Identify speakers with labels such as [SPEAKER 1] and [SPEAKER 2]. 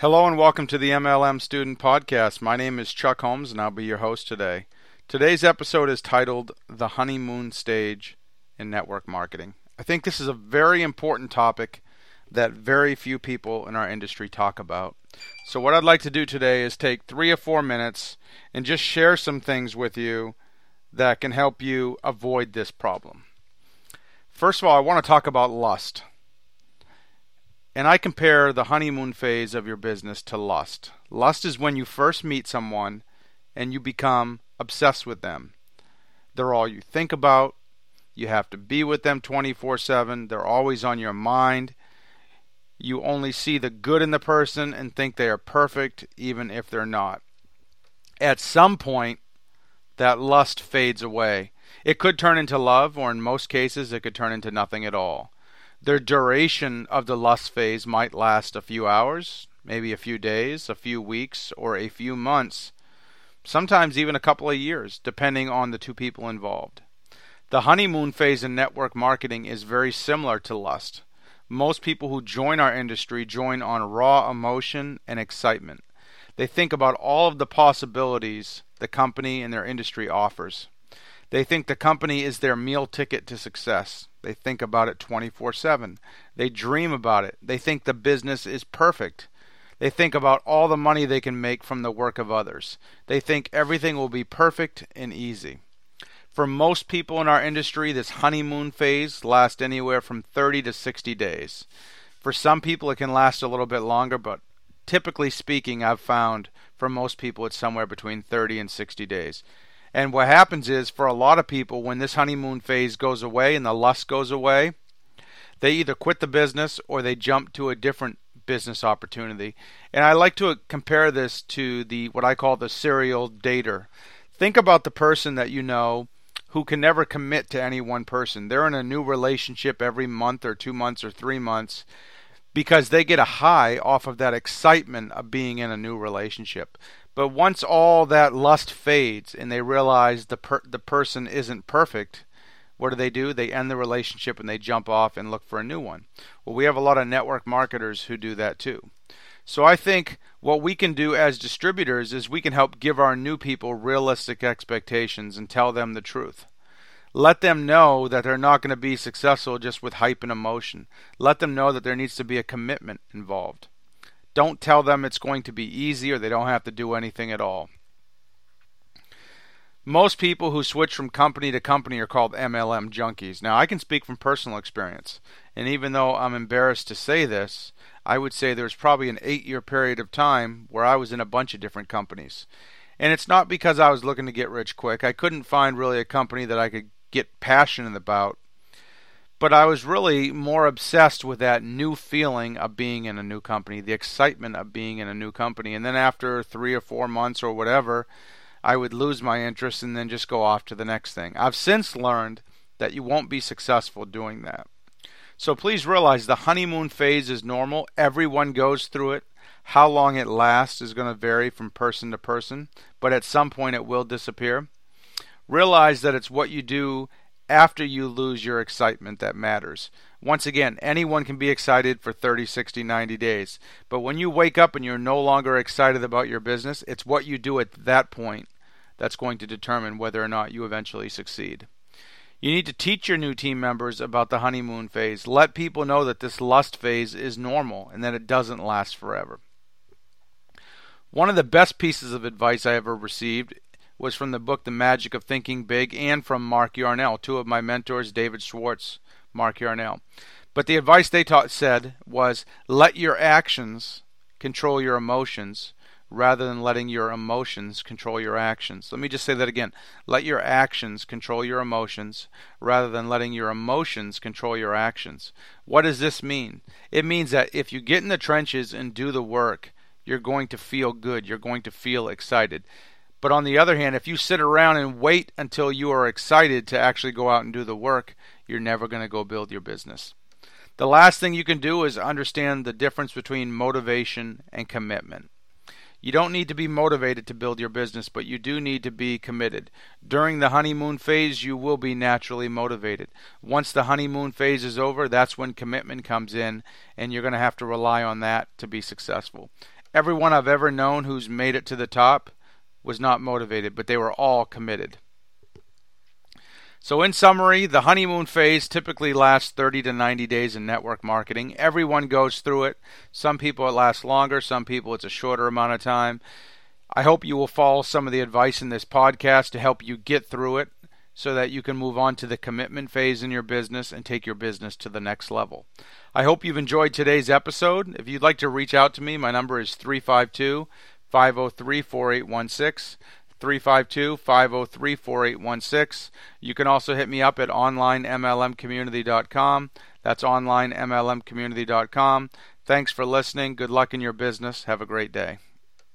[SPEAKER 1] Hello and welcome to the MLM Student Podcast. My name is Chuck Holmes and I'll be your host today. Today's episode is titled The Honeymoon Stage in Network Marketing. I think this is a very important topic that very few people in our industry talk about. So, what I'd like to do today is take three or four minutes and just share some things with you that can help you avoid this problem. First of all, I want to talk about lust. And I compare the honeymoon phase of your business to lust. Lust is when you first meet someone and you become obsessed with them. They're all you think about. You have to be with them 24 7. They're always on your mind. You only see the good in the person and think they are perfect, even if they're not. At some point, that lust fades away. It could turn into love, or in most cases, it could turn into nothing at all. Their duration of the lust phase might last a few hours, maybe a few days, a few weeks, or a few months, sometimes even a couple of years, depending on the two people involved. The honeymoon phase in network marketing is very similar to lust. Most people who join our industry join on raw emotion and excitement. They think about all of the possibilities the company and their industry offers. They think the company is their meal ticket to success. They think about it 24 7. They dream about it. They think the business is perfect. They think about all the money they can make from the work of others. They think everything will be perfect and easy. For most people in our industry, this honeymoon phase lasts anywhere from 30 to 60 days. For some people, it can last a little bit longer, but typically speaking, I've found for most people it's somewhere between 30 and 60 days. And what happens is, for a lot of people, when this honeymoon phase goes away and the lust goes away, they either quit the business or they jump to a different business opportunity. And I like to compare this to the what I call the serial dater. Think about the person that you know who can never commit to any one person. They're in a new relationship every month or 2 months or 3 months because they get a high off of that excitement of being in a new relationship. But once all that lust fades and they realize the per- the person isn't perfect, what do they do? They end the relationship and they jump off and look for a new one. Well, we have a lot of network marketers who do that too. So I think what we can do as distributors is we can help give our new people realistic expectations and tell them the truth. Let them know that they're not going to be successful just with hype and emotion. Let them know that there needs to be a commitment involved. Don't tell them it's going to be easy or they don't have to do anything at all. Most people who switch from company to company are called MLM junkies. Now, I can speak from personal experience, and even though I'm embarrassed to say this, I would say there's probably an eight year period of time where I was in a bunch of different companies. And it's not because I was looking to get rich quick. I couldn't find really a company that I could get passionate about but I was really more obsessed with that new feeling of being in a new company, the excitement of being in a new company. And then after three or four months or whatever, I would lose my interest and then just go off to the next thing. I've since learned that you won't be successful doing that. So please realize the honeymoon phase is normal. Everyone goes through it. How long it lasts is going to vary from person to person, but at some point it will disappear. Realize that it's what you do after you lose your excitement that matters. Once again, anyone can be excited for 30, 60, 90 days. But when you wake up and you're no longer excited about your business, it's what you do at that point that's going to determine whether or not you eventually succeed. You need to teach your new team members about the honeymoon phase. Let people know that this lust phase is normal and that it doesn't last forever. One of the best pieces of advice I ever received was from the book The Magic of Thinking Big and from Mark Yarnell, two of my mentors, David Schwartz, Mark Yarnell. But the advice they taught said was let your actions control your emotions rather than letting your emotions control your actions. Let me just say that again. Let your actions control your emotions rather than letting your emotions control your actions. What does this mean? It means that if you get in the trenches and do the work, you're going to feel good. You're going to feel excited. But on the other hand, if you sit around and wait until you are excited to actually go out and do the work, you're never going to go build your business. The last thing you can do is understand the difference between motivation and commitment. You don't need to be motivated to build your business, but you do need to be committed. During the honeymoon phase, you will be naturally motivated. Once the honeymoon phase is over, that's when commitment comes in, and you're going to have to rely on that to be successful. everyone I've ever known who's made it to the top was not motivated, but they were all committed. So, in summary, the honeymoon phase typically lasts 30 to 90 days in network marketing. Everyone goes through it. Some people it lasts longer, some people it's a shorter amount of time. I hope you will follow some of the advice in this podcast to help you get through it so that you can move on to the commitment phase in your business and take your business to the next level. I hope you've enjoyed today's episode. If you'd like to reach out to me, my number is 352 503 4816. 352 503 4816. You can also hit me up at onlinemlmcommunity.com. That's onlinemlmcommunity.com. Thanks for listening. Good luck in your business. Have a great day.